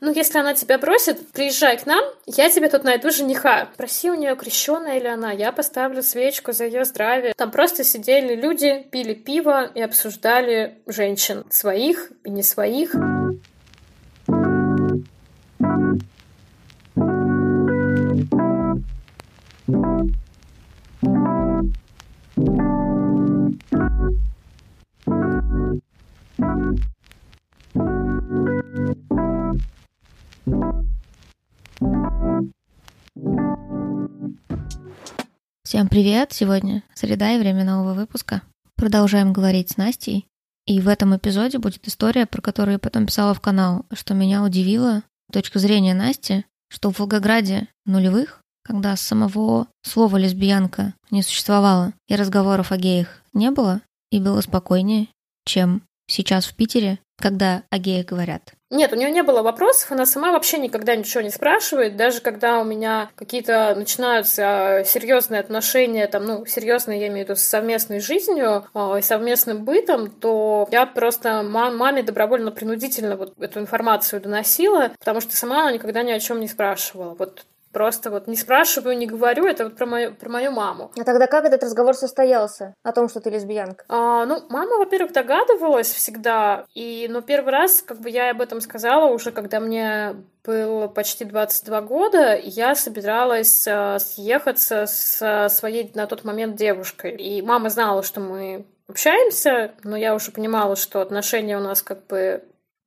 Ну, если она тебя просит, приезжай к нам, я тебе тут найду жениха. Проси у нее крещеная ли она, я поставлю свечку за ее здравие. Там просто сидели люди, пили пиво и обсуждали женщин, своих и не своих. Всем привет! Сегодня среда и время нового выпуска. Продолжаем говорить с Настей. И в этом эпизоде будет история, про которую я потом писала в канал, что меня удивило, точка зрения Насти, что в Волгограде нулевых, когда самого слова лесбиянка не существовало и разговоров о геях не было, и было спокойнее, чем сейчас в Питере, когда о геях говорят. Нет, у нее не было вопросов, она сама вообще никогда ничего не спрашивает, даже когда у меня какие-то начинаются серьезные отношения, там, ну, серьезные, я имею в виду, с совместной жизнью э, и совместным бытом, то я просто маме добровольно-принудительно вот эту информацию доносила, потому что сама она никогда ни о чем не спрашивала. Вот Просто вот не спрашиваю, не говорю, это вот про мою, про мою маму. А тогда как этот разговор состоялся о том, что ты лесбиянка? А, ну, мама, во-первых, догадывалась всегда, и, ну, первый раз, как бы я об этом сказала уже, когда мне было почти 22 года, я собиралась э, съехаться с своей на тот момент девушкой. И мама знала, что мы общаемся, но я уже понимала, что отношения у нас как бы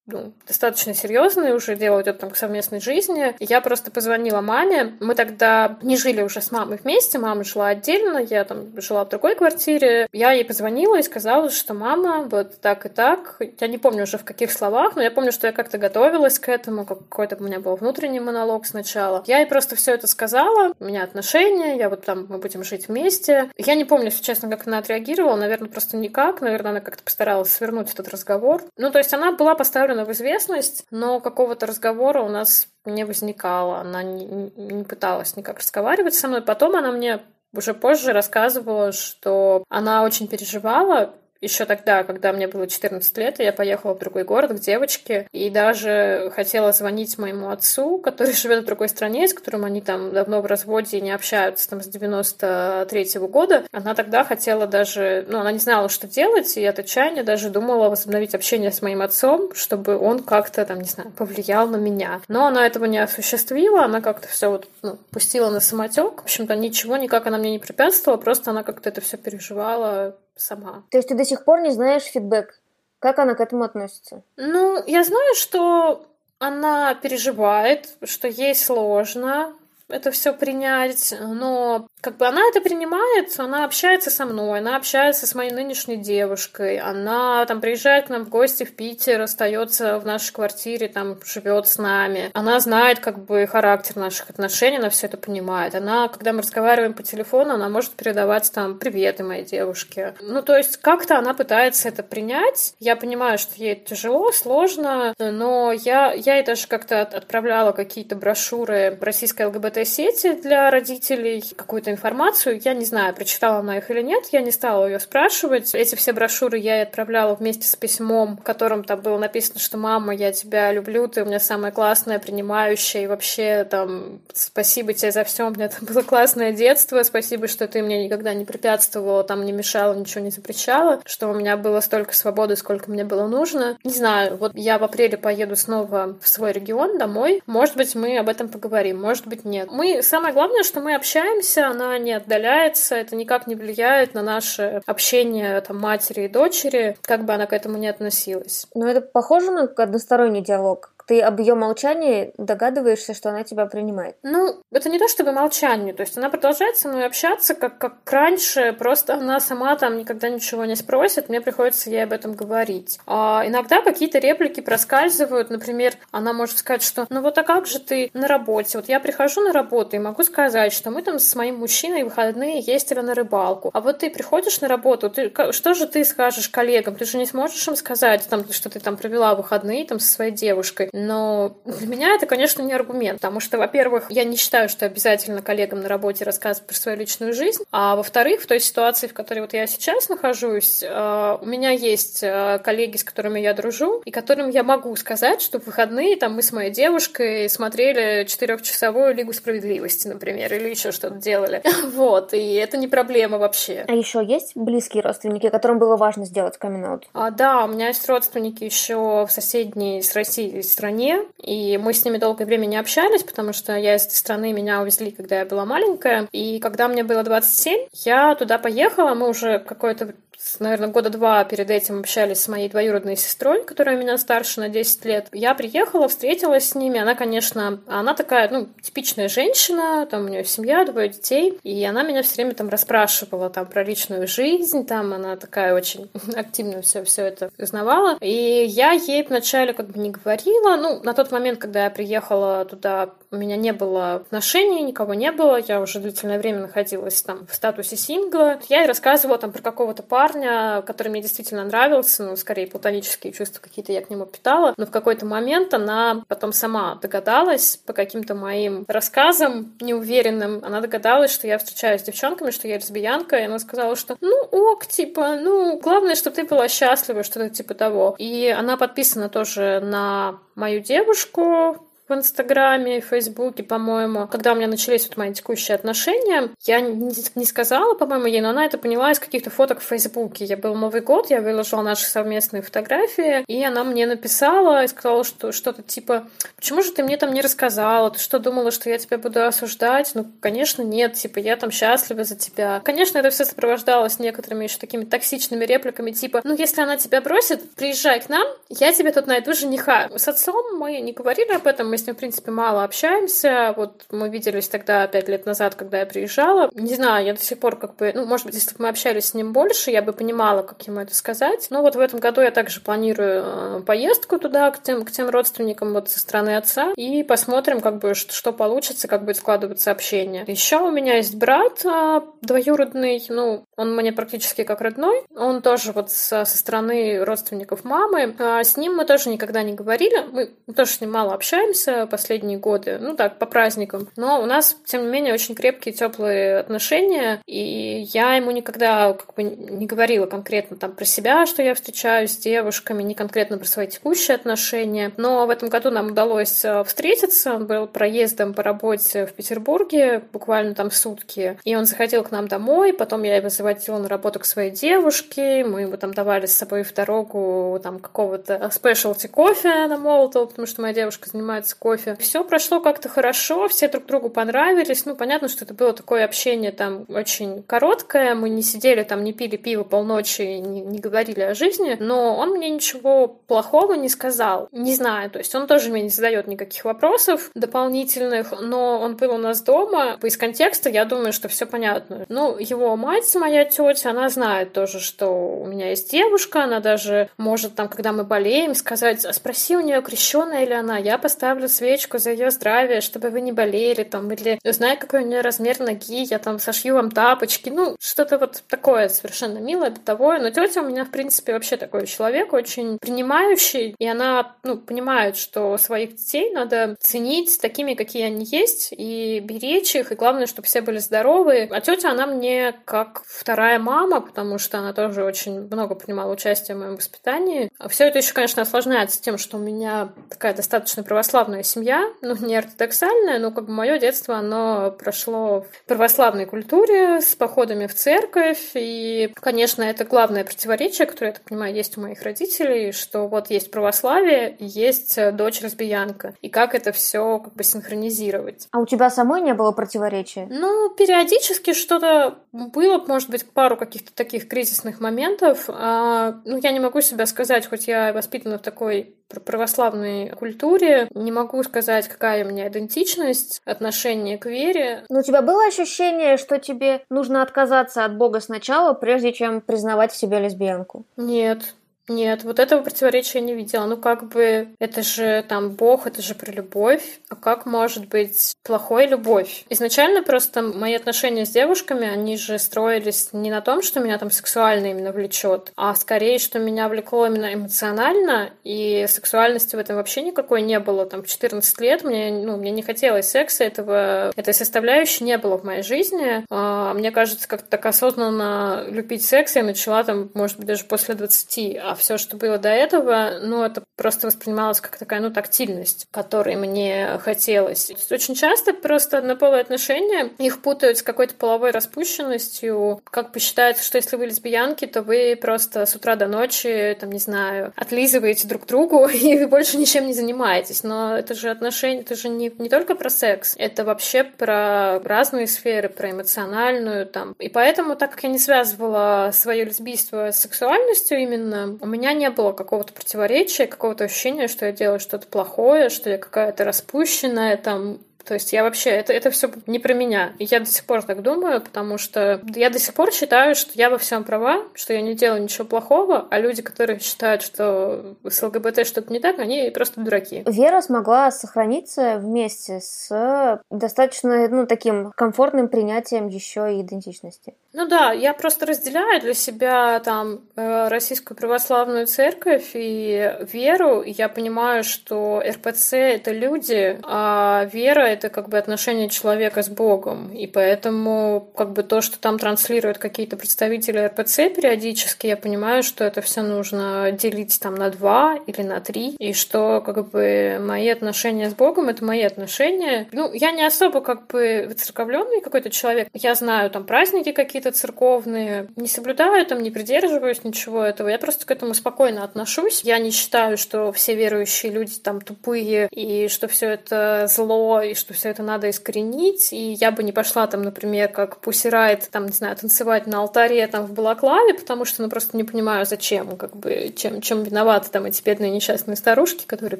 ну, достаточно серьезные, уже дело идет там к совместной жизни. Я просто позвонила маме. Мы тогда не жили уже с мамой вместе, мама жила отдельно, я там жила в другой квартире. Я ей позвонила и сказала, что мама, вот так и так. Я не помню уже в каких словах, но я помню, что я как-то готовилась к этому, какой-то у меня был внутренний монолог сначала. Я ей просто все это сказала, у меня отношения, я вот там, мы будем жить вместе. Я не помню, если честно, как она отреагировала, наверное, просто никак, наверное, она как-то постаралась свернуть этот разговор. Ну, то есть она была поставлена поставлена в известность, но какого-то разговора у нас не возникало. Она не, не пыталась никак разговаривать со мной. Потом она мне уже позже рассказывала, что она очень переживала еще тогда, когда мне было 14 лет, я поехала в другой город к девочке и даже хотела звонить моему отцу, который живет в другой стране, с которым они там давно в разводе и не общаются там с 93 -го года. Она тогда хотела даже, ну, она не знала, что делать, и от отчаяния даже думала возобновить общение с моим отцом, чтобы он как-то там, не знаю, повлиял на меня. Но она этого не осуществила, она как-то все вот ну, пустила на самотек. В общем-то, ничего никак она мне не препятствовала, просто она как-то это все переживала сама. То есть ты до сих пор не знаешь фидбэк? Как она к этому относится? Ну, я знаю, что она переживает, что ей сложно, это все принять, но как бы она это принимает, она общается со мной, она общается с моей нынешней девушкой, она там приезжает к нам в гости в Питер, остается в нашей квартире, там живет с нами. Она знает как бы характер наших отношений, она все это понимает. Она, когда мы разговариваем по телефону, она может передавать там приветы моей девушке. Ну, то есть как-то она пытается это принять. Я понимаю, что ей тяжело, сложно, но я, я ей даже как-то отправляла какие-то брошюры российской ЛГБТ сети для родителей какую-то информацию. Я не знаю, прочитала она их или нет, я не стала ее спрашивать. Эти все брошюры я ей отправляла вместе с письмом, в котором там было написано, что «Мама, я тебя люблю, ты у меня самая классная, принимающая, и вообще там спасибо тебе за все, у меня это было классное детство, спасибо, что ты мне никогда не препятствовала, там не мешала, ничего не запрещала, что у меня было столько свободы, сколько мне было нужно. Не знаю, вот я в апреле поеду снова в свой регион, домой. Может быть, мы об этом поговорим, может быть, нет мы, самое главное, что мы общаемся, она не отдаляется, это никак не влияет на наше общение там, матери и дочери, как бы она к этому не относилась. Но это похоже на односторонний диалог, ты об ее молчании догадываешься, что она тебя принимает? Ну, это не то чтобы молчание, то есть она продолжает со мной общаться, как, как раньше, просто она сама там никогда ничего не спросит, мне приходится ей об этом говорить. А иногда какие-то реплики проскальзывают, например, она может сказать, что ну вот а как же ты на работе? Вот я прихожу на работу и могу сказать, что мы там с моим мужчиной выходные ездили на рыбалку, а вот ты приходишь на работу, ты, что же ты скажешь коллегам? Ты же не сможешь им сказать, там, что ты там провела выходные там со своей девушкой Но для меня это, конечно, не аргумент, потому что, во-первых, я не считаю, что обязательно коллегам на работе рассказывать про свою личную жизнь, а во-вторых, в той ситуации, в которой вот я сейчас нахожусь, э, у меня есть э, коллеги, с которыми я дружу, и которым я могу сказать, что в выходные там мы с моей девушкой смотрели четырехчасовую Лигу справедливости, например, или еще что-то делали. Вот, и это не проблема вообще. А еще есть близкие родственники, которым было важно сделать камин? А, да, у меня есть родственники еще в соседней с Россией стране, и мы с ними долгое время не общались, потому что я из этой страны, меня увезли, когда я была маленькая, и когда мне было 27, я туда поехала, мы уже какое-то наверное, года два перед этим общались с моей двоюродной сестрой, которая меня старше на 10 лет. Я приехала, встретилась с ними. Она, конечно, она такая, ну, типичная женщина, там у нее семья, двое детей, и она меня все время там расспрашивала там про личную жизнь, там она такая очень активно все, все это узнавала. И я ей вначале как бы не говорила. Ну, на тот момент, когда я приехала туда, у меня не было отношений, никого не было, я уже длительное время находилась там в статусе сингла. Я ей рассказывала там про какого-то парня, парня, который мне действительно нравился, ну, скорее, платонические чувства какие-то я к нему питала, но в какой-то момент она потом сама догадалась по каким-то моим рассказам неуверенным, она догадалась, что я встречаюсь с девчонками, что я лесбиянка, и она сказала, что ну ок, типа, ну, главное, чтобы ты была счастлива, что-то типа того. И она подписана тоже на мою девушку, в Инстаграме, в Фейсбуке, по-моему. Когда у меня начались вот мои текущие отношения, я не, сказала, по-моему, ей, но она это поняла из каких-то фоток в Фейсбуке. Я был Новый год, я выложила наши совместные фотографии, и она мне написала и сказала, что что-то типа, почему же ты мне там не рассказала? Ты что, думала, что я тебя буду осуждать? Ну, конечно, нет, типа, я там счастлива за тебя. Конечно, это все сопровождалось некоторыми еще такими токсичными репликами, типа, ну, если она тебя бросит, приезжай к нам, я тебе тут найду жениха. С отцом мы не говорили об этом, мы с ним, в принципе, мало общаемся. Вот мы виделись тогда пять лет назад, когда я приезжала. Не знаю, я до сих пор как бы... Ну, может быть, если бы мы общались с ним больше, я бы понимала, как ему это сказать. Но вот в этом году я также планирую э, поездку туда, к тем, к тем родственникам вот со стороны отца. И посмотрим, как бы, что, что получится, как будет складываться общение. Еще у меня есть брат а, двоюродный. Ну, он мне практически как родной. Он тоже вот со, со стороны родственников мамы. А с ним мы тоже никогда не говорили. Мы тоже с ним мало общаемся общаемся последние годы, ну так, по праздникам. Но у нас, тем не менее, очень крепкие, теплые отношения, и я ему никогда как бы не говорила конкретно там про себя, что я встречаюсь с девушками, не конкретно про свои текущие отношения. Но в этом году нам удалось э, встретиться, он был проездом по работе в Петербурге, буквально там сутки, и он заходил к нам домой, потом я его заводила на работу к своей девушке, мы ему там давали с собой в дорогу там какого-то спешлти кофе на Молотова, потому что моя девушка занимается кофе. Все прошло как-то хорошо, все друг другу понравились. Ну, понятно, что это было такое общение там очень короткое. Мы не сидели там, не пили пиво полночи, не, не говорили о жизни. Но он мне ничего плохого не сказал. Не знаю, то есть он тоже мне не задает никаких вопросов дополнительных, но он был у нас дома. Из контекста я думаю, что все понятно. Ну, его мать, моя тетя, она знает тоже, что у меня есть девушка, она даже может там, когда мы болеем, сказать, а спроси у нее, крещенная ли она, я поставлю свечку за ее здравие, чтобы вы не болели, там, или узнай, какой у нее размер ноги, я там сошью вам тапочки, ну, что-то вот такое совершенно милое, бытовое. Но тетя у меня, в принципе, вообще такой человек, очень принимающий, и она, ну, понимает, что своих детей надо ценить такими, какие они есть, и беречь их, и главное, чтобы все были здоровы. А тетя, она мне как вторая мама, потому что она тоже очень много принимала участие в моем воспитании. Все это еще, конечно, осложняется тем, что у меня такая достаточно православная православная семья, ну, не ортодоксальная, но как бы мое детство, оно прошло в православной культуре, с походами в церковь, и, конечно, это главное противоречие, которое, я так понимаю, есть у моих родителей, что вот есть православие, есть дочь лесбиянка, и как это все как бы синхронизировать. А у тебя самой не было противоречия? Ну, периодически что-то было, может быть, пару каких-то таких кризисных моментов. А, ну, я не могу себя сказать, хоть я воспитана в такой православной культуре, не могу могу сказать, какая у меня идентичность, отношение к вере. Но у тебя было ощущение, что тебе нужно отказаться от Бога сначала, прежде чем признавать в себе лесбиянку? Нет, Нет, вот этого противоречия я не видела. Ну, как бы, это же там Бог, это же про любовь. А как может быть плохой любовь? Изначально просто мои отношения с девушками, они же строились не на том, что меня там сексуально именно влечет, а скорее, что меня влекло именно эмоционально, и сексуальности в этом вообще никакой не было. Там в 14 лет мне, ну, мне не хотелось секса, этого, этой составляющей не было в моей жизни. А, мне кажется, как-то так осознанно любить секс я начала там, может быть, даже после 20, а все, что было до этого, ну, это просто воспринималось как такая, ну, тактильность, которой мне хотелось. Очень часто просто однополые отношения, их путают с какой-то половой распущенностью. Как бы что если вы лесбиянки, то вы просто с утра до ночи, там, не знаю, отлизываете друг другу, и вы больше ничем не занимаетесь. Но это же отношения, это же не, не только про секс, это вообще про разные сферы, про эмоциональную, там. И поэтому, так как я не связывала свое лесбийство с сексуальностью именно, у меня не было какого-то противоречия, какого-то ощущения, что я делаю что-то плохое, что я какая-то распущенная, там, то есть я вообще, это, это все не про меня. И я до сих пор так думаю, потому что я до сих пор считаю, что я во всем права, что я не делаю ничего плохого, а люди, которые считают, что с ЛГБТ что-то не так, они просто дураки. Вера смогла сохраниться вместе с достаточно, ну, таким комфортным принятием еще и идентичности. Ну да, я просто разделяю для себя там э, российскую православную церковь и веру. И я понимаю, что РПЦ — это люди, а вера это как бы отношение человека с Богом. И поэтому как бы то, что там транслируют какие-то представители РПЦ периодически, я понимаю, что это все нужно делить там на два или на три. И что как бы мои отношения с Богом — это мои отношения. Ну, я не особо как бы выцерковленный какой-то человек. Я знаю там праздники какие-то церковные. Не соблюдаю там, не придерживаюсь ничего этого. Я просто к этому спокойно отношусь. Я не считаю, что все верующие люди там тупые и что все это зло и что все это надо искоренить, и я бы не пошла там, например, как Пусирайт, там, не знаю, танцевать на алтаре там в балаклаве, потому что, ну, просто не понимаю, зачем, как бы, чем, чем виноваты там эти бедные несчастные старушки, которые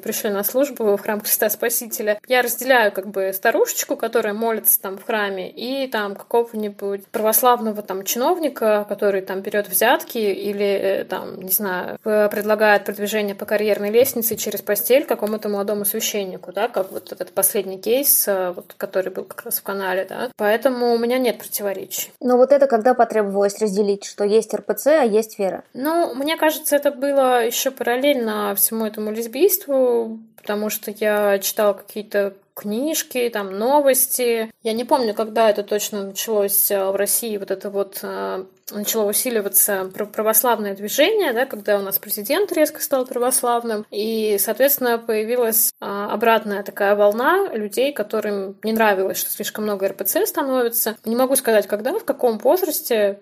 пришли на службу в храм Христа Спасителя. Я разделяю, как бы, старушечку, которая молится там в храме, и там какого-нибудь православного там чиновника, который там берет взятки или э, там, не знаю, предлагает продвижение по карьерной лестнице через постель какому-то молодому священнику, да, как вот этот последний кейс кейс, э, вот, который был как раз в канале, да. Поэтому у меня нет противоречий. Но вот это когда потребовалось разделить, что есть РПЦ, а есть вера? Ну, мне кажется, это было еще параллельно всему этому лесбийству, потому что я читала какие-то книжки, там новости. Я не помню, когда это точно началось э, в России, вот это вот э, начало усиливаться православное движение, да, когда у нас президент резко стал православным, и, соответственно, появилась а, обратная такая волна людей, которым не нравилось, что слишком много РПЦ становится. Не могу сказать, когда, в каком возрасте,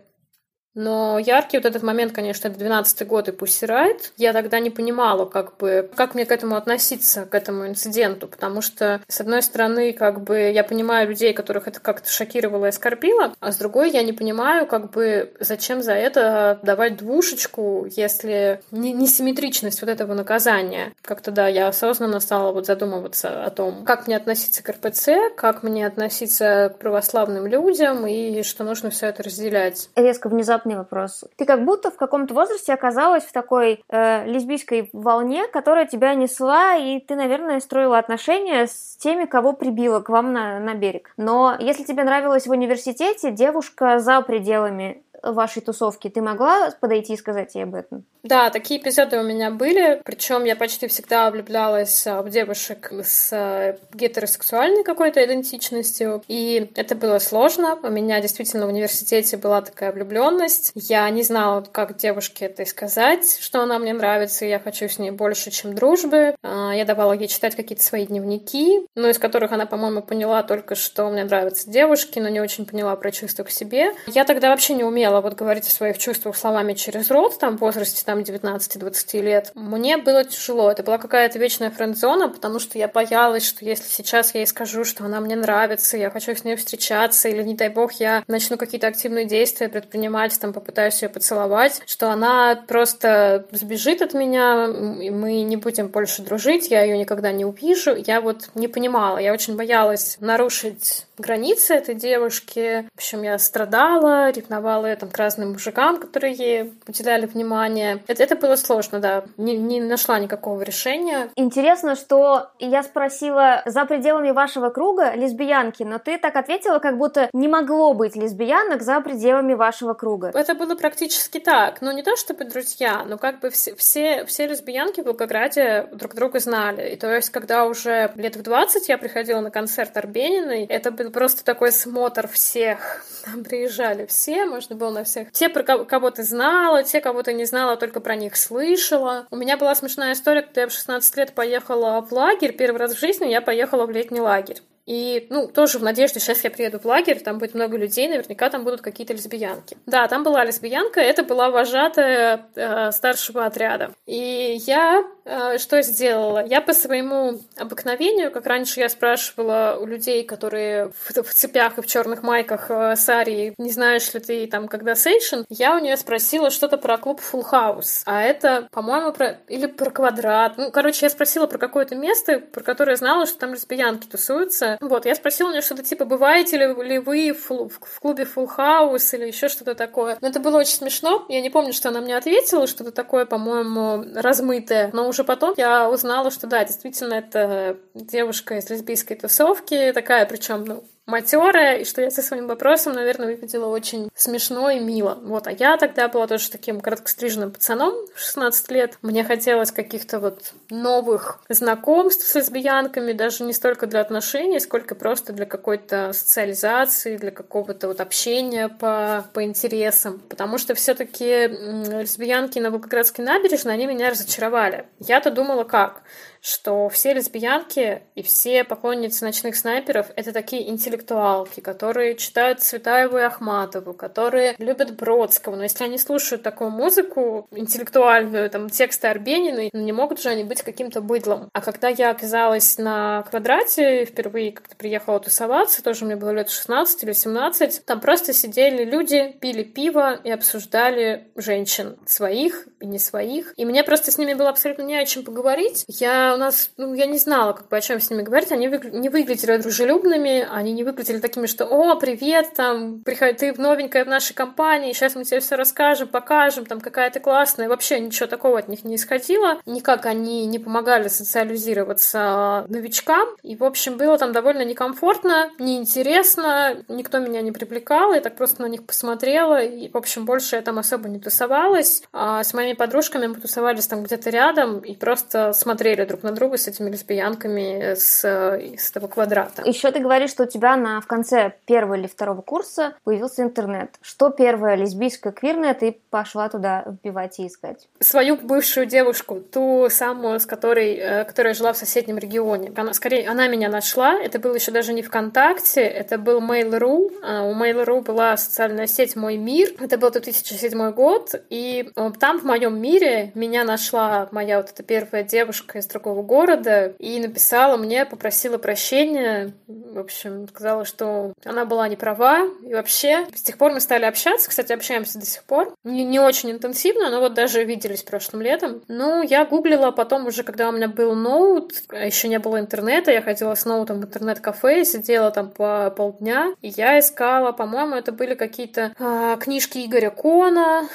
но яркий вот этот момент, конечно, это 12 год и Pussy Riot. Я тогда не понимала, как бы, как мне к этому относиться, к этому инциденту, потому что, с одной стороны, как бы, я понимаю людей, которых это как-то шокировало и оскорбило, а с другой я не понимаю, как бы, зачем за это давать двушечку, если не, несимметричность вот этого наказания. Как-то, да, я осознанно стала вот задумываться о том, как мне относиться к РПЦ, как мне относиться к православным людям, и что нужно все это разделять. Резко внезапно внезапный вопрос. Ты как будто в каком-то возрасте оказалась в такой э, лесбийской волне, которая тебя несла, и ты, наверное, строила отношения с теми, кого прибила к вам на, на берег. Но если тебе нравилось в университете, девушка за пределами вашей тусовки, ты могла подойти и сказать ей об этом? Да, такие эпизоды у меня были, причем я почти всегда влюблялась а, в девушек с а, гетеросексуальной какой-то идентичностью, и это было сложно. У меня действительно в университете была такая влюбленность. Я не знала, как девушке это сказать, что она мне нравится, и я хочу с ней больше, чем дружбы. А, я давала ей читать какие-то свои дневники, ну, из которых она, по-моему, поняла только, что мне нравятся девушки, но не очень поняла про чувства к себе. Я тогда вообще не умела вот говорить о своих чувствах словами через рот, там, в возрасте там 19-20 лет, мне было тяжело. Это была какая-то вечная френд-зона, потому что я боялась, что если сейчас я ей скажу, что она мне нравится, я хочу с ней встречаться, или, не дай бог, я начну какие-то активные действия предпринимать, там, попытаюсь ее поцеловать, что она просто сбежит от меня, мы не будем больше дружить, я ее никогда не увижу. Я вот не понимала, я очень боялась нарушить границы этой девушки. В общем, я страдала, ревновала там, к разным мужикам, которые ей уделяли внимание. Это, это было сложно, да. Не, не нашла никакого решения. Интересно, что я спросила за пределами вашего круга лесбиянки, но ты так ответила, как будто не могло быть лесбиянок за пределами вашего круга. Это было практически так. Ну, не то чтобы друзья, но как бы все, все, все лесбиянки в Волгограде друг друга знали. И то есть, когда уже лет в 20 я приходила на концерт Арбениной, это был просто такой смотр всех. Там приезжали все, можно было на всех. Те, про кого ты знала, те, кого ты не знала, только про них слышала. У меня была смешная история, когда я в 16 лет поехала в лагерь. Первый раз в жизни я поехала в летний лагерь. И, ну, тоже в надежде, сейчас я приеду в лагерь, там будет много людей, наверняка там будут какие-то лесбиянки. Да, там была лесбиянка, это была вожатая э, старшего отряда. И я э, что сделала? Я по своему обыкновению, как раньше я спрашивала у людей, которые в, в цепях и в черных майках э, Сари, не знаешь ли ты там, когда сейшн, я у нее спросила что-то про клуб Full House. А это, по-моему, про... или про квадрат. Ну, короче, я спросила про какое-то место, про которое знала, что там лесбиянки тусуются. Вот, я спросила у нее что-то типа, бываете ли, ли вы в, в клубе Full House или еще что-то такое. Но это было очень смешно. Я не помню, что она мне ответила, что-то такое, по-моему, размытое. Но уже потом я узнала, что да, действительно, это девушка из лесбийской тусовки, такая, причем, ну, матерая, и что я со своим вопросом, наверное, выглядела очень смешно и мило. Вот, а я тогда была тоже таким короткостриженным пацаном в 16 лет. Мне хотелось каких-то вот новых знакомств с лесбиянками, даже не столько для отношений, сколько просто для какой-то социализации, для какого-то вот общения по, по интересам. Потому что все таки лесбиянки на Волгоградской набережной, они меня разочаровали. Я-то думала как? Что все лесбиянки и все поклонницы ночных снайперов — это такие интеллектуалки, которые читают Цветаеву и Ахматову, которые любят Бродского. Но если они слушают такую музыку интеллектуальную, там, тексты Арбениной, ну, не могут же они быть каким-то быдлом. А когда я оказалась на квадрате, впервые как-то приехала тусоваться, тоже мне было лет 16 или 17, там просто сидели люди, пили пиво и обсуждали женщин, своих и не своих. И мне просто с ними было абсолютно не о чем поговорить. Я у нас, ну, я не знала, как бы о чем с ними говорить. Они не выглядели дружелюбными, они не выглядели такими, что «О, привет, там, приходи, ты новенькая в нашей компании, сейчас мы тебе все расскажем, покажем, там, какая ты классная». Вообще ничего такого от них не исходило. Никак они не помогали социализироваться новичкам. И, в общем, было там довольно некомфортно, неинтересно, никто меня не привлекал, я так просто на них посмотрела, и, в общем, больше я там особо не тусовалась. А с моими подружками мы тусовались там где-то рядом и просто смотрели друг друг на друга с этими лесбиянками с, с этого квадрата. Еще ты говоришь, что у тебя на, в конце первого или второго курса появился интернет. Что первое, лесбийское, квирное, ты пошла туда вбивать и искать? Свою бывшую девушку, ту самую, с которой, э, которая жила в соседнем регионе. Она, скорее, она меня нашла. Это было еще даже не ВКонтакте, это был Mail.ru. А, у Mail.ru была социальная сеть «Мой мир». Это был 2007 год, и э, там в моем мире меня нашла моя вот эта первая девушка из другого другого города и написала мне, попросила прощения. В общем, сказала, что она была не права. И вообще, с тех пор мы стали общаться. Кстати, общаемся до сих пор. Не, не очень интенсивно, но вот даже виделись прошлым летом. Ну, я гуглила потом уже, когда у меня был ноут, а еще не было интернета, я ходила с ноутом в интернет-кафе, сидела там по полдня, и я искала, по-моему, это были какие-то а, книжки Игоря Кона,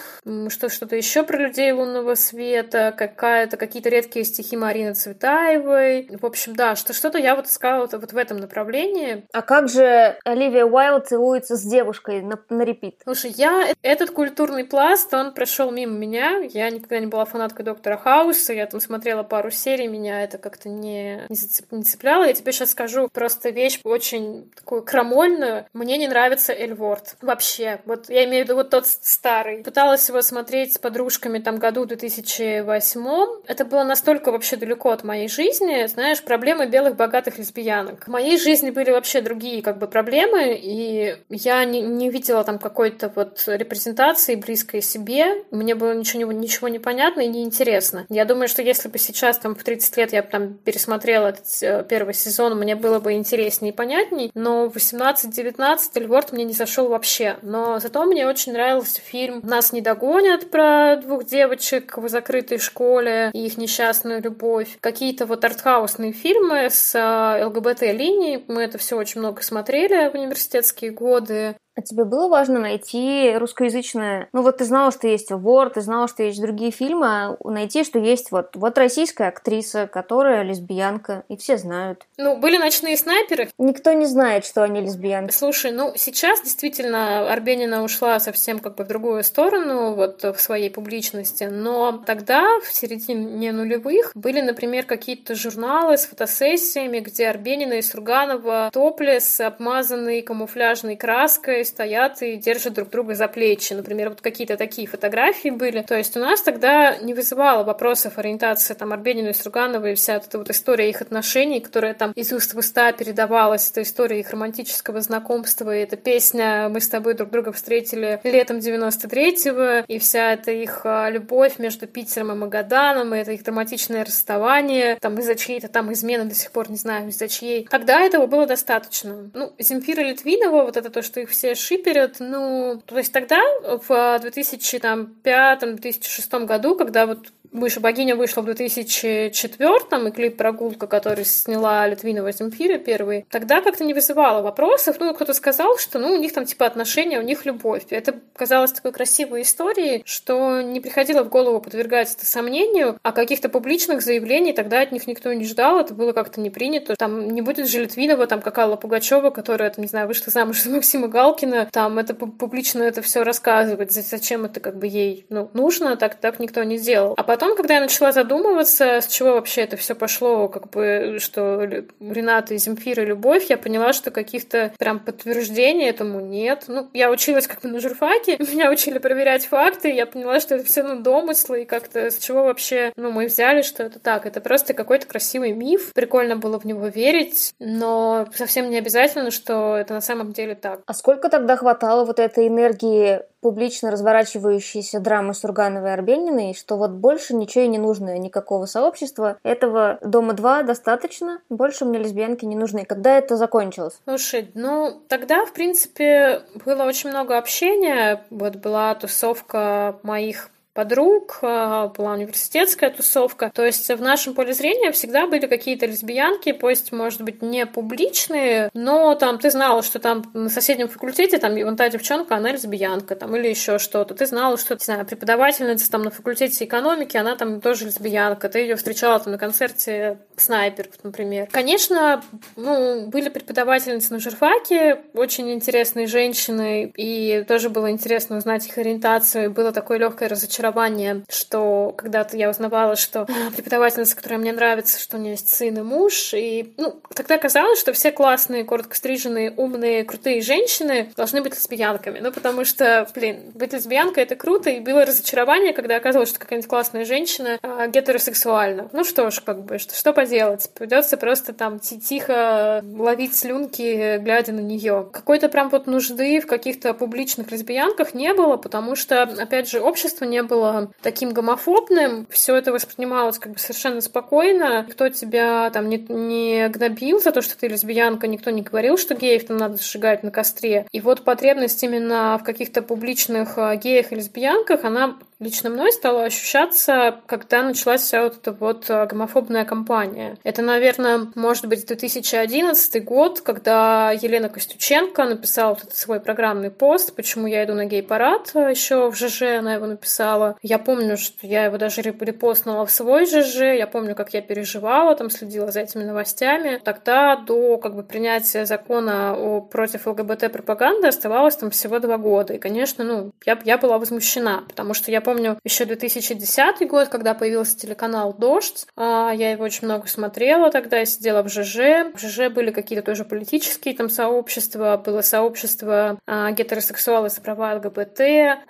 что что-то еще про людей лунного света, какая-то какие-то редкие стихи Марины Цветаевой. В общем, да, что что-то я вот искала вот, вот в этом направлении. А как же Оливия Уайлд целуется с девушкой на, на репит? Слушай, я этот культурный пласт, он прошел мимо меня. Я никогда не была фанаткой Доктора Хауса. Я там смотрела пару серий, меня это как-то не, не, зацеп, не цепляло. Я тебе сейчас скажу просто вещь очень такую крамольную. Мне не нравится Эльворд. Вообще. Вот я имею в виду вот тот старый. Пыталась его смотреть с подружками там году 2008. Это было настолько вообще далеко от моей жизни, знаешь, проблемы белых богатых лесбиянок. В моей жизни были вообще другие как бы проблемы, и я не, не видела там какой-то вот репрезентации близкой себе. Мне было ничего, ничего не понятно и неинтересно. Я думаю, что если бы сейчас там в 30 лет я бы там пересмотрела этот э, первый сезон, мне было бы интереснее и понятней, но в 18-19 Эльворд мне не зашел вообще. Но зато мне очень нравился фильм «Нас не догонят» про двух девочек в закрытой школе и их несчастную любовь какие-то вот артхаусные фильмы с а, ЛГБТ-линией. Мы это все очень много смотрели в университетские годы. А тебе было важно найти русскоязычное? Ну вот ты знала, что есть Word, ты знала, что есть другие фильмы, а найти, что есть вот, вот российская актриса, которая лесбиянка, и все знают. Ну, были ночные снайперы. Никто не знает, что они лесбиянки. Слушай, ну сейчас действительно Арбенина ушла совсем как бы в другую сторону, вот в своей публичности, но тогда, в середине нулевых, были, например, какие-то журналы с фотосессиями, где Арбенина и Сурганова топлес, обмазанные камуфляжной краской, стоят и держат друг друга за плечи. Например, вот какие-то такие фотографии были. То есть у нас тогда не вызывало вопросов ориентации там Арбенина и Сурганова и вся эта вот история их отношений, которая там из уст в уста передавалась, эта история их романтического знакомства, и эта песня «Мы с тобой друг друга встретили летом 93-го», и вся эта их а, любовь между Питером и Магаданом, и это их драматичное расставание, там из-за чьей-то там измены до сих пор не знаю, из-за чьей. Тогда этого было достаточно. Ну, Земфира Литвинова, вот это то, что их все шиперят, ну, то есть тогда, в 2005-2006 году, когда вот выше богиня вышла в 2004 и клип «Прогулка», который сняла Литвинова Земфира первый, тогда как-то не вызывало вопросов. Ну, кто-то сказал, что ну, у них там типа отношения, у них любовь. Это казалось такой красивой историей, что не приходило в голову подвергать это сомнению, а каких-то публичных заявлений тогда от них никто не ждал, это было как-то не принято. Там не будет же Литвинова, там как Алла Пугачева, которая, там, не знаю, вышла замуж за Максима Галкина, там это публично это все рассказывать, зачем это как бы ей ну, нужно, так, так никто не делал. А потом потом, когда я начала задумываться, с чего вообще это все пошло, как бы, что Рената и Земфира любовь, я поняла, что каких-то прям подтверждений этому нет. Ну, я училась как бы на журфаке, меня учили проверять факты, я поняла, что это все ну, домыслы, и как-то с чего вообще, ну, мы взяли, что это так. Это просто какой-то красивый миф, прикольно было в него верить, но совсем не обязательно, что это на самом деле так. А сколько тогда хватало вот этой энергии публично разворачивающейся драмы Сургановой и Арбениной, что вот больше ничего и не нужно, никакого сообщества. Этого «Дома-2» достаточно, больше мне лесбиянки не нужны. Когда это закончилось? Слушай, ну, тогда, в принципе, было очень много общения. Вот была тусовка моих подруг, а, была университетская тусовка. То есть в нашем поле зрения всегда были какие-то лесбиянки, пусть, может быть, не публичные, но там ты знала, что там на соседнем факультете там вон та девчонка, она лесбиянка, там, или еще что-то. Ты знала, что, не знаю, преподавательница там на факультете экономики, она там тоже лесбиянка. Ты ее встречала там на концерте снайпер, например. Конечно, ну, были преподавательницы на журфаке, очень интересные женщины, и тоже было интересно узнать их ориентацию, было такое легкое разочарование что когда-то я узнавала, что преподавательница, которая мне нравится, что у нее есть сын и муж, и ну, тогда казалось, что все классные, коротко стриженные, умные, крутые женщины должны быть лесбиянками, ну, потому что, блин, быть лесбиянкой — это круто, и было разочарование, когда оказалось, что какая-нибудь классная женщина а, гетеросексуальна. Ну что ж, как бы, что, что поделать? Придется просто там тихо ловить слюнки, глядя на нее. Какой-то прям вот нужды в каких-то публичных лесбиянках не было, потому что, опять же, общество не было таким гомофобным, все это воспринималось как бы совершенно спокойно. Никто тебя там не, не гнобил за то, что ты лесбиянка, никто не говорил, что геев там надо сжигать на костре. И вот потребность именно в каких-то публичных а, геях и лесбиянках, она лично мной стало ощущаться, когда началась вся вот эта вот а, гомофобная кампания. Это, наверное, может быть 2011 год, когда Елена Костюченко написала вот этот свой программный пост, почему я иду на гей-парад, а, еще в ЖЖ она его написала. Я помню, что я его даже репостнула в свой ЖЖ, я помню, как я переживала, там следила за этими новостями. Тогда до как бы принятия закона о против ЛГБТ пропаганды оставалось там всего два года. И, конечно, ну, я, я была возмущена, потому что я помню еще 2010 год, когда появился телеканал «Дождь». А, я его очень много смотрела тогда, я сидела в ЖЖ. В ЖЖ были какие-то тоже политические там сообщества. Было сообщество а, гетеросексуалы за права ЛГБТ,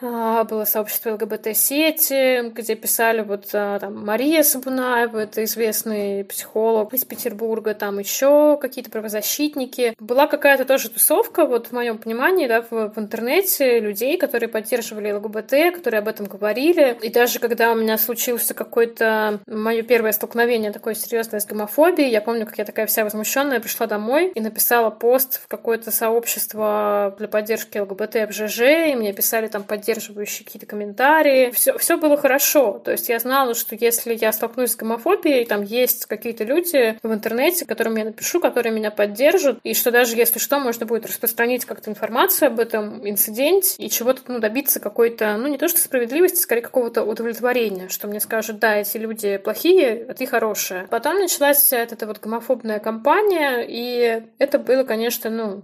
а, было сообщество ЛГБТ-сети, где писали вот там Мария Сабунаева, это известный психолог из Петербурга, там еще какие-то правозащитники. Была какая-то тоже тусовка, вот в моем понимании, да, в, в интернете людей, которые поддерживали ЛГБТ, которые об этом говорили говорили. И даже когда у меня случился какой-то мое первое столкновение такое серьезное с гомофобией, я помню, как я такая вся возмущенная пришла домой и написала пост в какое-то сообщество для поддержки ЛГБТ в ЖЖ, и мне писали там поддерживающие какие-то комментарии. Все, все было хорошо. То есть я знала, что если я столкнусь с гомофобией, там есть какие-то люди в интернете, которым я напишу, которые меня поддержат, и что даже если что, можно будет распространить как-то информацию об этом инциденте и чего-то ну, добиться какой-то, ну не то что справедливости, скорее какого-то удовлетворения, что мне скажут, да, эти люди плохие, а ты хорошая. Потом началась вся эта вот гомофобная кампания, и это было, конечно, ну,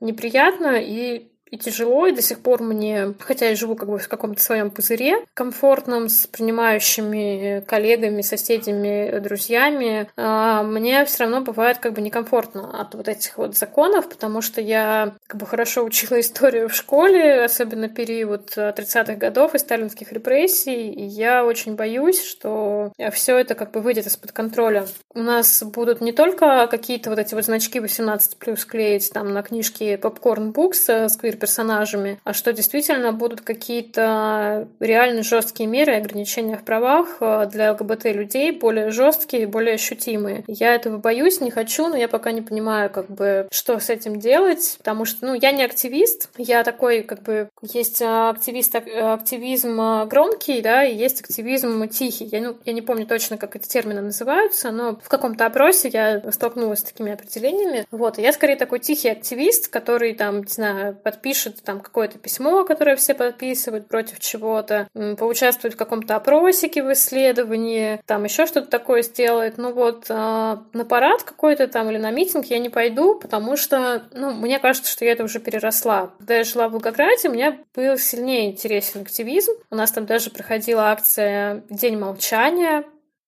неприятно и и тяжело, и до сих пор мне, хотя я живу как бы в каком-то своем пузыре, комфортном, с принимающими коллегами, соседями, друзьями, а, мне все равно бывает как бы некомфортно от вот этих вот законов, потому что я как бы хорошо учила историю в школе, особенно период 30-х годов и сталинских репрессий, и я очень боюсь, что все это как бы выйдет из-под контроля. У нас будут не только какие-то вот эти вот значки 18 плюс клеить там на книжке Popcorn Books квир персонажами, а что действительно будут какие-то реально жесткие меры ограничения в правах э, для ЛГБТ людей, более жесткие, более ощутимые. Я этого боюсь, не хочу, но я пока не понимаю, как бы, что с этим делать, потому что, ну, я не активист, я такой, как бы, есть активист, активизм громкий, да, и есть активизм тихий. Я, ну, я не помню точно, как эти термины называются, но в каком-то опросе я столкнулась с такими определениями. Вот, я скорее такой тихий активист, который там, не знаю, подписывает напишет там какое-то письмо, которое все подписывают против чего-то, поучаствует в каком-то опросике в исследовании, там еще что-то такое сделает. Ну вот а, на парад какой-то там или на митинг я не пойду, потому что, ну, мне кажется, что я это уже переросла. Когда я жила в Волгограде, мне был сильнее интересен активизм. У нас там даже проходила акция «День молчания»,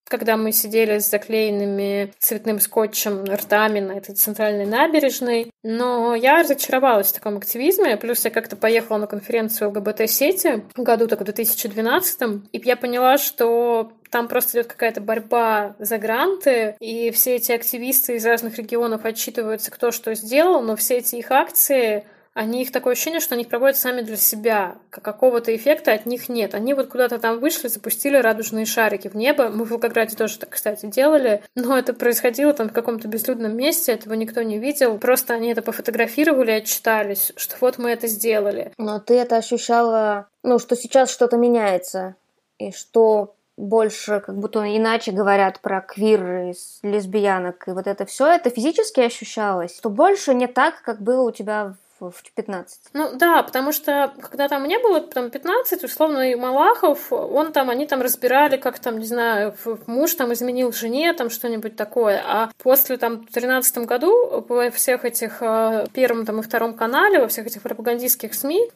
когда мы сидели с заклеенными цветным скотчем ртами на этой центральной набережной. Но я разочаровалась в таком активизме. Плюс я как-то поехала на конференцию ЛГБТ-сети в году так в 2012 и я поняла, что там просто идет какая-то борьба за гранты, и все эти активисты из разных регионов отчитываются, кто что сделал, но все эти их акции они их такое ощущение, что они их проводят сами для себя. Какого-то эффекта от них нет. Они вот куда-то там вышли, запустили радужные шарики в небо. Мы в Волгограде тоже так, кстати, делали. Но это происходило там в каком-то безлюдном месте, этого никто не видел. Просто они это пофотографировали и отчитались, что вот мы это сделали. Но ты это ощущала, ну, что сейчас что-то меняется, и что больше как будто иначе говорят про квир и лесбиянок, и вот это все, это физически ощущалось, что больше не так, как было у тебя в 15. Ну да, потому что когда там мне было там 15, условно, и Малахов, он там, они там разбирали, как там, не знаю, муж там изменил жене, там что-нибудь такое. А после там в 13 году во всех этих э, первом там и втором канале, во всех этих пропагандистских СМИ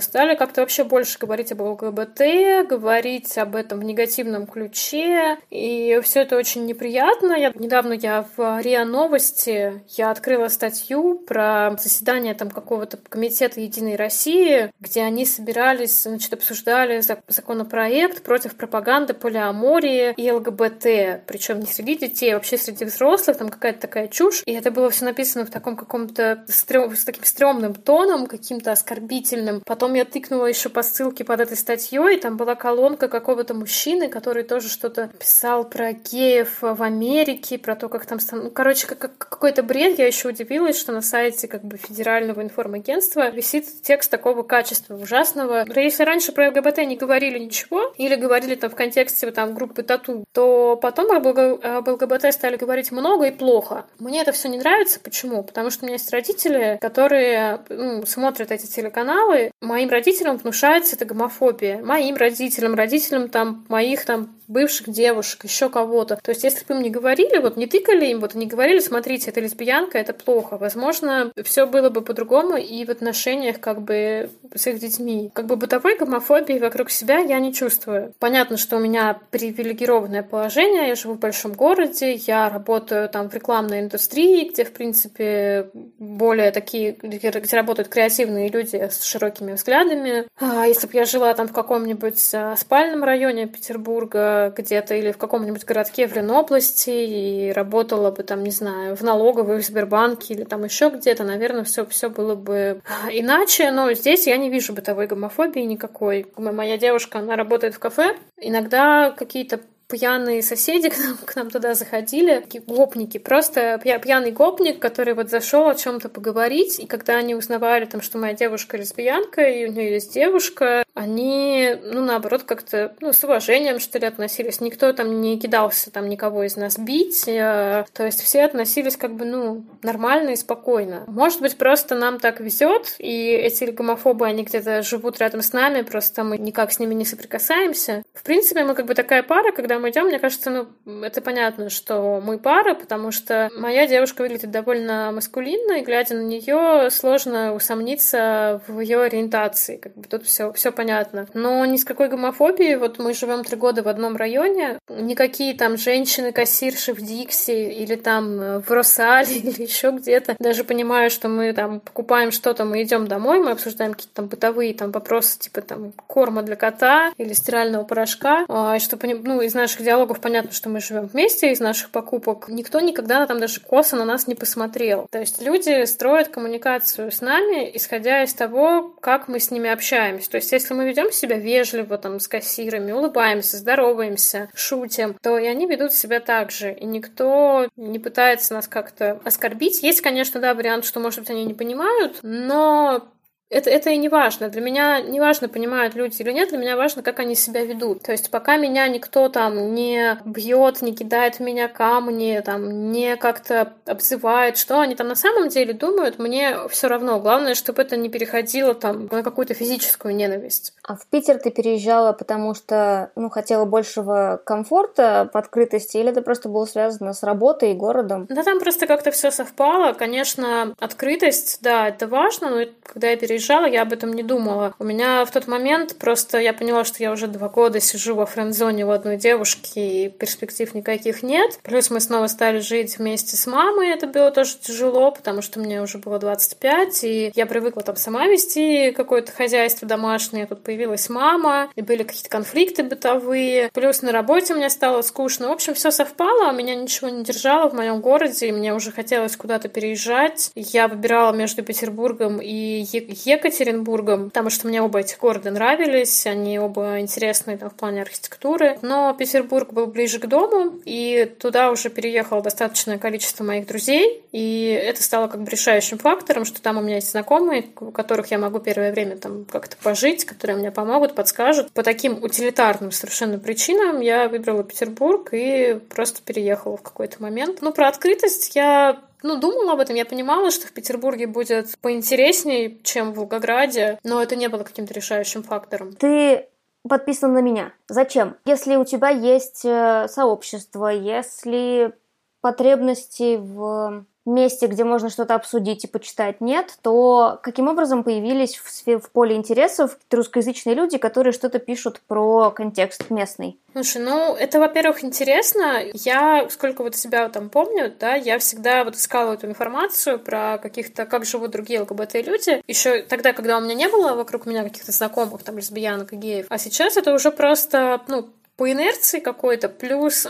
стали как-то вообще больше говорить об ЛГБТ, говорить об этом в негативном ключе, и все это очень неприятно. Я, недавно я в РИА Новости, я открыла статью про заседание там какого-то комитета Единой России, где они собирались, значит, обсуждали законопроект против пропаганды полиамории и ЛГБТ, причем не среди детей, а вообще среди взрослых, там какая-то такая чушь. И это было все написано в таком каком-то стрём, с таким стрёмным тоном, каким-то оскорбительным. Потом я тыкнула еще по ссылке под этой статьей, там была колонка какого-то мужчины, который тоже что-то писал про геев в Америке, про то, как там... Ну, короче, как, какой-то бред. Я еще удивилась, что на сайте как бы федерального федерального информагентства висит текст такого качества ужасного. Если раньше про ЛГБТ не говорили ничего, или говорили там в контексте там группы тату, то потом об ЛГБТ стали говорить много и плохо. Мне это все не нравится. Почему? Потому что у меня есть родители, которые ну, смотрят эти телеканалы. Моим родителям внушается эта гомофобия. Моим родителям, родителям там моих там бывших девушек, еще кого-то. То есть, если бы им не говорили, вот не тыкали им, вот не говорили, смотрите, это лесбиянка, это плохо. Возможно, все было бы по-другому и в отношениях как бы с их детьми. Как бы бытовой гомофобии вокруг себя я не чувствую. Понятно, что у меня привилегированное положение, я живу в большом городе, я работаю там в рекламной индустрии, где, в принципе, более такие, где работают креативные люди с широкими взглядами. А если бы я жила там в каком-нибудь а, спальном районе Петербурга, где-то или в каком-нибудь городке в Ленобласти и работала бы там, не знаю, в налоговой, в Сбербанке или там еще где-то, наверное, все, все было бы иначе, но здесь я не вижу бытовой гомофобии никакой. Моя девушка, она работает в кафе, иногда какие-то пьяные соседи к нам, к нам туда заходили, такие гопники, просто пьяный гопник, который вот зашел о чем-то поговорить, и когда они узнавали там, что моя девушка лесбиянка, и у нее есть девушка, они, ну, наоборот, как-то, ну, с уважением, что ли, относились. Никто там не кидался там никого из нас бить, э, то есть все относились как бы, ну, нормально и спокойно. Может быть, просто нам так везет, и эти гомофобы, они где-то живут рядом с нами, просто мы никак с ними не соприкасаемся. В принципе, мы как бы такая пара, когда мы идем, мне кажется, ну, это понятно, что мы пара, потому что моя девушка выглядит довольно маскулинно, и глядя на нее, сложно усомниться в ее ориентации. Как бы тут все, все понятно. Но ни с какой гомофобии, вот мы живем три года в одном районе, никакие там женщины-кассирши в Дикси или там в Росале или еще где-то, даже понимаю, что мы там покупаем что-то, мы идем домой, мы обсуждаем какие-то там бытовые там вопросы, типа там корма для кота или стирального порошка, а, чтобы, ну, из наших диалогов понятно, что мы живем вместе, из наших покупок никто никогда там даже косо на нас не посмотрел. То есть люди строят коммуникацию с нами, исходя из того, как мы с ними общаемся. То есть если мы ведем себя вежливо там с кассирами, улыбаемся, здороваемся, шутим, то и они ведут себя так же. И никто не пытается нас как-то оскорбить. Есть, конечно, да, вариант, что, может быть, они не понимают, но это, это и не важно. Для меня не важно, понимают люди или нет, для меня важно, как они себя ведут. То есть пока меня никто там не бьет, не кидает в меня камни, там, не как-то обзывает, что они там на самом деле думают, мне все равно. Главное, чтобы это не переходило там на какую-то физическую ненависть. А в Питер ты переезжала, потому что, ну, хотела большего комфорта, открытости, или это просто было связано с работой и городом? Да, там просто как-то все совпало. Конечно, открытость, да, это важно, но когда я переезжала приезжала, я об этом не думала. У меня в тот момент просто я поняла, что я уже два года сижу во френд-зоне у одной девушки, и перспектив никаких нет. Плюс мы снова стали жить вместе с мамой, это было тоже тяжело, потому что мне уже было 25, и я привыкла там сама вести какое-то хозяйство домашнее. Тут появилась мама, и были какие-то конфликты бытовые. Плюс на работе мне стало скучно. В общем, все совпало, у меня ничего не держало в моем городе, и мне уже хотелось куда-то переезжать. Я выбирала между Петербургом и Екатеринбургом, потому что мне оба этих города нравились, они оба интересные там, в плане архитектуры. Но Петербург был ближе к дому, и туда уже переехало достаточное количество моих друзей, и это стало как бы решающим фактором, что там у меня есть знакомые, у которых я могу первое время там как-то пожить, которые мне помогут, подскажут. По таким утилитарным совершенно причинам я выбрала Петербург и просто переехала в какой-то момент. Ну, про открытость я ну, думала об этом, я понимала, что в Петербурге будет поинтереснее, чем в Волгограде, но это не было каким-то решающим фактором. Ты подписан на меня. Зачем? Если у тебя есть э, сообщество, если потребности в месте, где можно что-то обсудить и почитать, нет, то каким образом появились в, в поле интересов русскоязычные люди, которые что-то пишут про контекст местный? Слушай, ну, это, во-первых, интересно. Я, сколько вот себя там помню, да, я всегда вот искала эту информацию про каких-то, как живут другие ЛГБТ-люди. Еще тогда, когда у меня не было вокруг меня каких-то знакомых, там, лесбиянок и геев. А сейчас это уже просто, ну, по инерции какой-то, плюс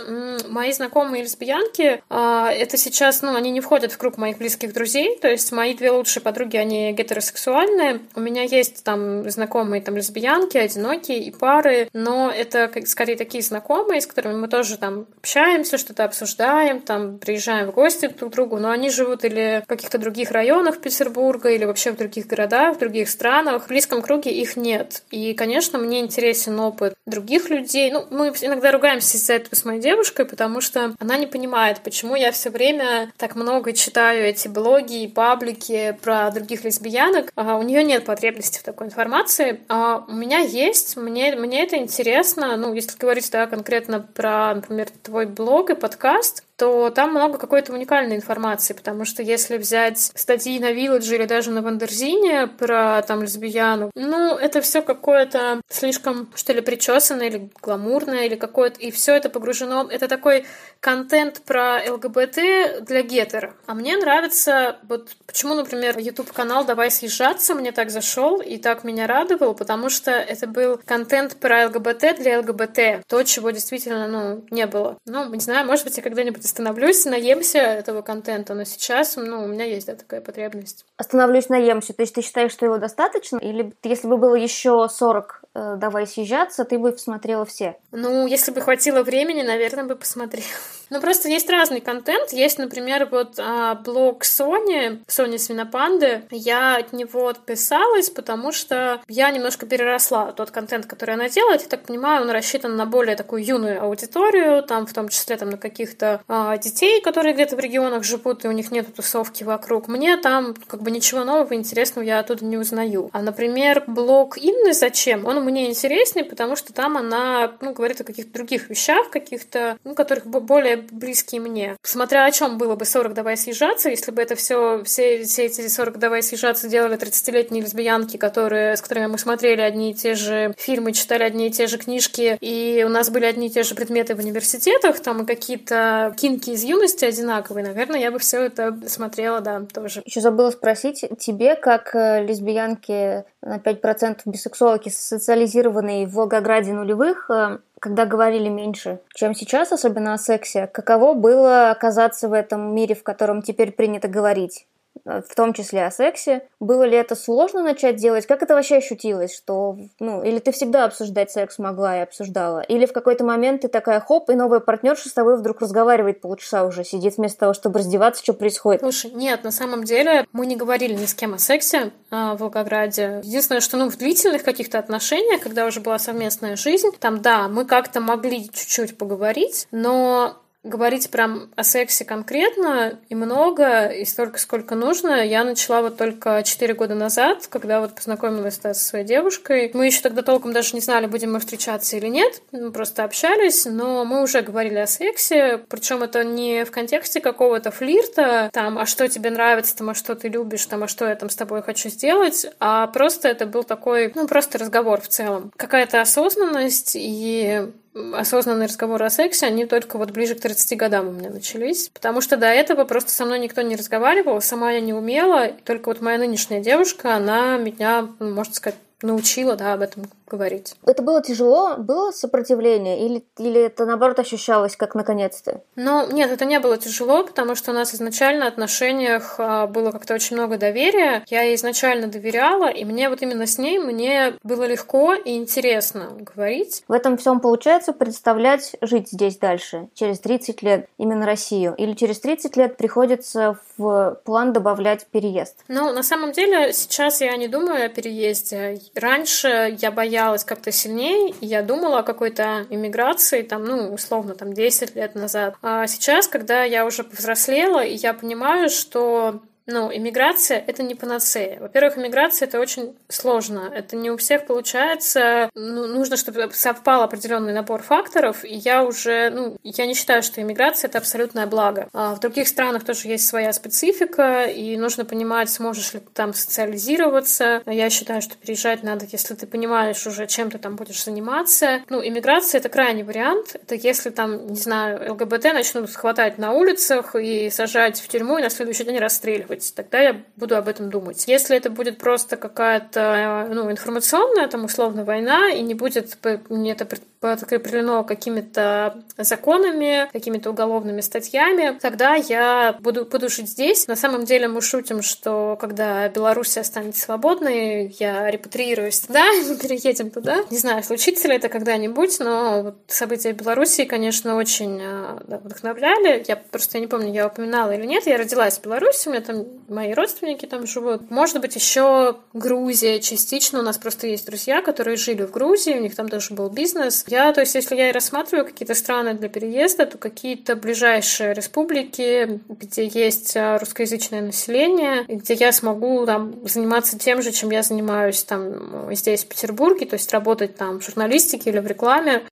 мои знакомые лесбиянки, а, это сейчас, ну, они не входят в круг моих близких друзей, то есть мои две лучшие подруги, они гетеросексуальные, у меня есть там знакомые там лесбиянки, одинокие и пары, но это скорее такие знакомые, с которыми мы тоже там общаемся, что-то обсуждаем, там приезжаем в гости друг к другу, но они живут или в каких-то других районах Петербурга, или вообще в других городах, в других странах, в близком круге их нет. И, конечно, мне интересен опыт других людей, ну, мы иногда ругаемся из-за этого с моей девушкой, потому что она не понимает, почему я все время так много читаю эти блоги и паблики про других лесбиянок. А у нее нет потребности в такой информации. А у меня есть, мне, мне это интересно. Ну, если говорить да, конкретно про, например, твой блог и подкаст, то там много какой-то уникальной информации, потому что если взять статьи на Village или даже на Wonderzine про там лесбиянок, ну, это все какое-то слишком, что ли, причесанное или гламурное, или какое-то, и все это погружено, это такой контент про ЛГБТ для гетеро. А мне нравится, вот почему, например, YouTube канал «Давай съезжаться» мне так зашел и так меня радовал, потому что это был контент про ЛГБТ для ЛГБТ, то, чего действительно, ну, не было. Ну, не знаю, может быть, я когда-нибудь остановлюсь, наемся этого контента, но сейчас, ну, у меня есть, да, такая потребность. Остановлюсь, наемся. То есть ты считаешь, что его достаточно? Или если бы было еще 40 э, «Давай съезжаться», ты бы посмотрела все? Ну, если бы хватило времени, наверное, бы посмотрела. Ну, просто есть разный контент. Есть, например, вот а, блог Sony, Sony Свинопанды. Я от него отписалась, потому что я немножко переросла тот контент, который она делает. Я так понимаю, он рассчитан на более такую юную аудиторию, там в том числе там на каких-то а, детей, которые где-то в регионах живут, и у них нет тусовки вокруг. Мне там как бы ничего нового интересного я оттуда не узнаю. А, например, блог Инны «Зачем?» он мне интереснее, потому что там она ну, говорит о каких-то других вещах, каких-то, ну, которых более близкие мне. Смотря о чем было бы 40 «Давай съезжаться», если бы это все, все, все эти 40 «Давай съезжаться» делали 30-летние лесбиянки, которые, с которыми мы смотрели одни и те же фильмы, читали одни и те же книжки, и у нас были одни и те же предметы в университетах, там и какие-то кинки из юности одинаковые, наверное, я бы все это смотрела, да, тоже. Еще забыла спросить тебе, как э, лесбиянки на 5% бисексуалки, социализированные в Волгограде нулевых, э, когда говорили меньше, чем сейчас, особенно о сексе, каково было оказаться в этом мире, в котором теперь принято говорить? В том числе о сексе. Было ли это сложно начать делать? Как это вообще ощутилось? Что, ну, или ты всегда обсуждать секс могла и обсуждала? Или в какой-то момент ты такая хоп, и новая партнерша с тобой вдруг разговаривает полчаса уже, сидит вместо того, чтобы раздеваться, что происходит? Слушай, нет, на самом деле мы не говорили ни с кем о сексе а, в Волгограде. Единственное, что, ну, в длительных каких-то отношениях, когда уже была совместная жизнь, там, да, мы как-то могли чуть-чуть поговорить, но говорить прям о сексе конкретно и много, и столько, сколько нужно, я начала вот только 4 года назад, когда вот познакомилась со своей девушкой. Мы еще тогда толком даже не знали, будем мы встречаться или нет, мы просто общались, но мы уже говорили о сексе, причем это не в контексте какого-то флирта, там, а что тебе нравится, там, а что ты любишь, там, а что я там с тобой хочу сделать, а просто это был такой, ну, просто разговор в целом. Какая-то осознанность и осознанные разговоры о сексе, они только вот ближе к 30 годам у меня начались. Потому что до этого просто со мной никто не разговаривал, сама я не умела. Только вот моя нынешняя девушка, она меня, можно сказать, научила, да, об этом говорить. Это было тяжело? Было сопротивление? Или, или это, наоборот, ощущалось как наконец-то? Ну, нет, это не было тяжело, потому что у нас изначально в отношениях а, было как-то очень много доверия. Я ей изначально доверяла, и мне вот именно с ней мне было легко и интересно говорить. В этом всем получается представлять жить здесь дальше, через 30 лет, именно Россию? Или через 30 лет приходится в план добавлять переезд? Ну, на самом деле, сейчас я не думаю о переезде. Раньше я боялась боялась как-то сильнее, я думала о какой-то иммиграции, там, ну, условно, там, 10 лет назад. А сейчас, когда я уже повзрослела, и я понимаю, что ну, иммиграция — это не панацея. Во-первых, иммиграция — это очень сложно. Это не у всех получается. Ну, нужно, чтобы совпал определенный набор факторов, и я уже, ну, я не считаю, что иммиграция — это абсолютное благо. А в других странах тоже есть своя специфика, и нужно понимать, сможешь ли ты там социализироваться. Я считаю, что переезжать надо, если ты понимаешь уже, чем ты там будешь заниматься. Ну, иммиграция — это крайний вариант. Это если там, не знаю, ЛГБТ начнут хватать на улицах и сажать в тюрьму, и на следующий день расстреливать быть, тогда я буду об этом думать. Если это будет просто какая-то ну, информационная, там, условно, война, и не будет мне это подкреплено какими-то законами, какими-то уголовными статьями, тогда я буду, буду жить здесь. На самом деле мы шутим, что когда Беларусь станет свободной, я репатриируюсь туда, мы переедем туда. Не знаю, случится ли это когда-нибудь, но события в Беларуси, конечно, очень а, да, вдохновляли. Я просто я не помню, я упоминала или нет. Я родилась в Беларуси, у меня там мои родственники там живут. Может быть, еще Грузия частично. У нас просто есть друзья, которые жили в Грузии, у них там тоже был бизнес. Я, то есть, если я и рассматриваю какие-то страны для переезда, то какие-то ближайшие республики, где есть а, русскоязычное население, где я смогу там заниматься тем же, чем я занимаюсь там здесь, в Петербурге, то есть работать там в журналистике или в рекламе.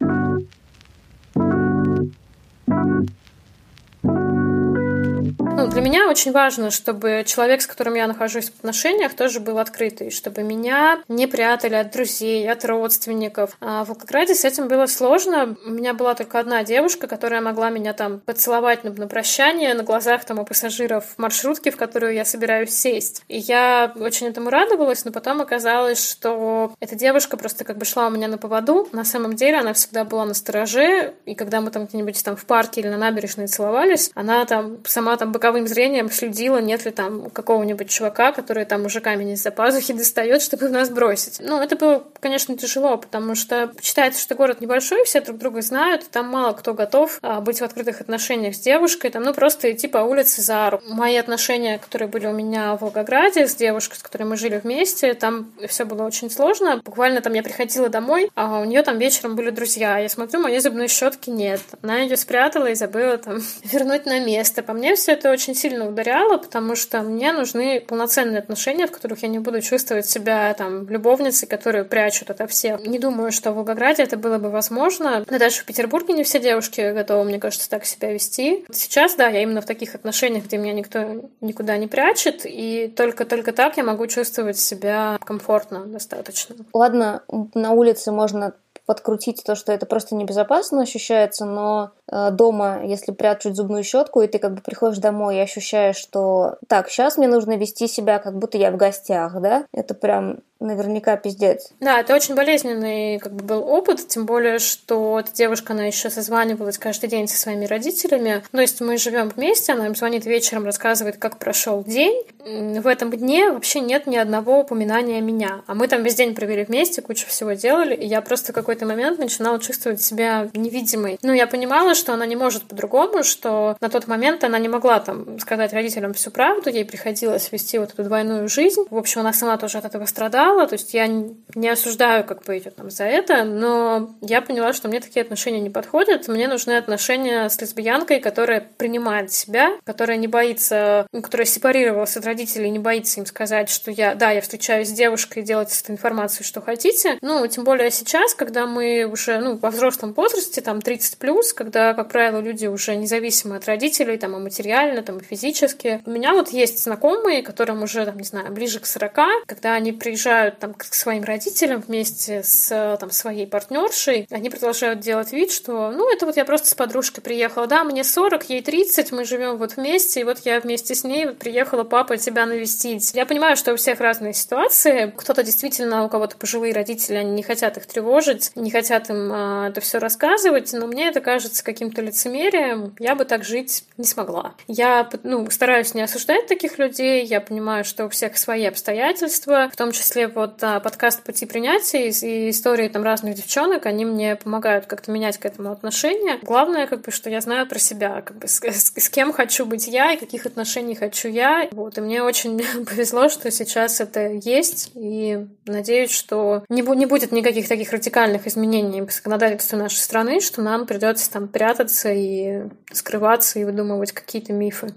Ну, для меня очень важно, чтобы человек, с которым я нахожусь в отношениях, тоже был открытый, чтобы меня не прятали от друзей, от родственников. А в Волгограде с этим было сложно. У меня была только одна девушка, которая могла меня там поцеловать на, на прощание на глазах там у пассажиров в маршрутке, в которую я собираюсь сесть. И я очень этому радовалась, но потом оказалось, что эта девушка просто как бы шла у меня на поводу. На самом деле она всегда была на стороже, и когда мы там где-нибудь там в парке или на набережной целовались, она там сама там боковым зрением следила, нет ли там какого-нибудь чувака, который там уже камень из-за пазухи достает, чтобы нас бросить. Ну, это было, конечно, тяжело, потому что считается, что город небольшой, все друг друга знают, там мало кто готов а, быть в открытых отношениях с девушкой, там, ну, просто идти по улице за руку. Мои отношения, которые были у меня в Волгограде с девушкой, с которой мы жили вместе, там все было очень сложно. Буквально там я приходила домой, а у нее там вечером были друзья. Я смотрю, моей зубной щетки нет. Она ее спрятала и забыла там вернуть на место. По мне все это очень сильно ударяло, потому что мне нужны полноценные отношения, в которых я не буду чувствовать себя там любовницей, которую прячут ото всех. Не думаю, что в Волгограде это было бы возможно. Но даже в Петербурге не все девушки готовы, мне кажется, так себя вести. Сейчас, да, я именно в таких отношениях, где меня никто никуда не прячет, и только-только так я могу чувствовать себя комфортно достаточно. Ладно, на улице можно подкрутить то, что это просто небезопасно ощущается, но дома, если прячут зубную щетку, и ты как бы приходишь домой и ощущаешь, что так, сейчас мне нужно вести себя, как будто я в гостях, да, это прям наверняка пиздец. Да, это очень болезненный как бы был опыт, тем более, что эта девушка, она еще созванивалась каждый день со своими родителями. Ну, то есть мы живем вместе, она им звонит вечером, рассказывает, как прошел день. В этом дне вообще нет ни одного упоминания меня. А мы там весь день провели вместе, кучу всего делали, и я просто в какой-то момент начинала чувствовать себя невидимой. Ну, я понимала, что она не может по-другому, что на тот момент она не могла там сказать родителям всю правду, ей приходилось вести вот эту двойную жизнь. В общем, она сама тоже от этого страдала, то есть я не осуждаю как бы ее там за это, но я поняла, что мне такие отношения не подходят, мне нужны отношения с лесбиянкой, которая принимает себя, которая не боится, ну, которая сепарировалась от родителей, не боится им сказать, что я, да, я встречаюсь с девушкой, делайте с этой информацией, что хотите. Ну, тем более сейчас, когда мы уже, ну, во взрослом возрасте, там, 30 плюс, когда, как правило, люди уже независимы от родителей, там, и материально, там, и физически. У меня вот есть знакомые, которым уже, там, не знаю, ближе к 40, когда они приезжают там к своим родителям вместе с там своей партнершей, они продолжают делать вид, что ну это вот я просто с подружкой приехала, да, мне 40, ей 30, мы живем вот вместе, и вот я вместе с ней вот приехала папа тебя навестить. Я понимаю, что у всех разные ситуации. Кто-то действительно, у кого-то пожилые родители, они не хотят их тревожить, не хотят им а, это все рассказывать, но мне это кажется каким-то лицемерием. Я бы так жить не смогла. Я ну, стараюсь не осуждать таких людей, я понимаю, что у всех свои обстоятельства, в том числе вот а, подкаст «Пути принятия» и истории там разных девчонок, они мне помогают как-то менять к этому отношение. Главное, как бы, что я знаю про себя, как бы, с, с, с кем хочу быть я и каких отношений хочу я. Вот, и мне очень повезло, что сейчас это есть, и надеюсь, что не, не будет никаких таких радикальных изменений в законодательстве нашей страны, что нам придется там прятаться и скрываться и выдумывать какие-то мифы.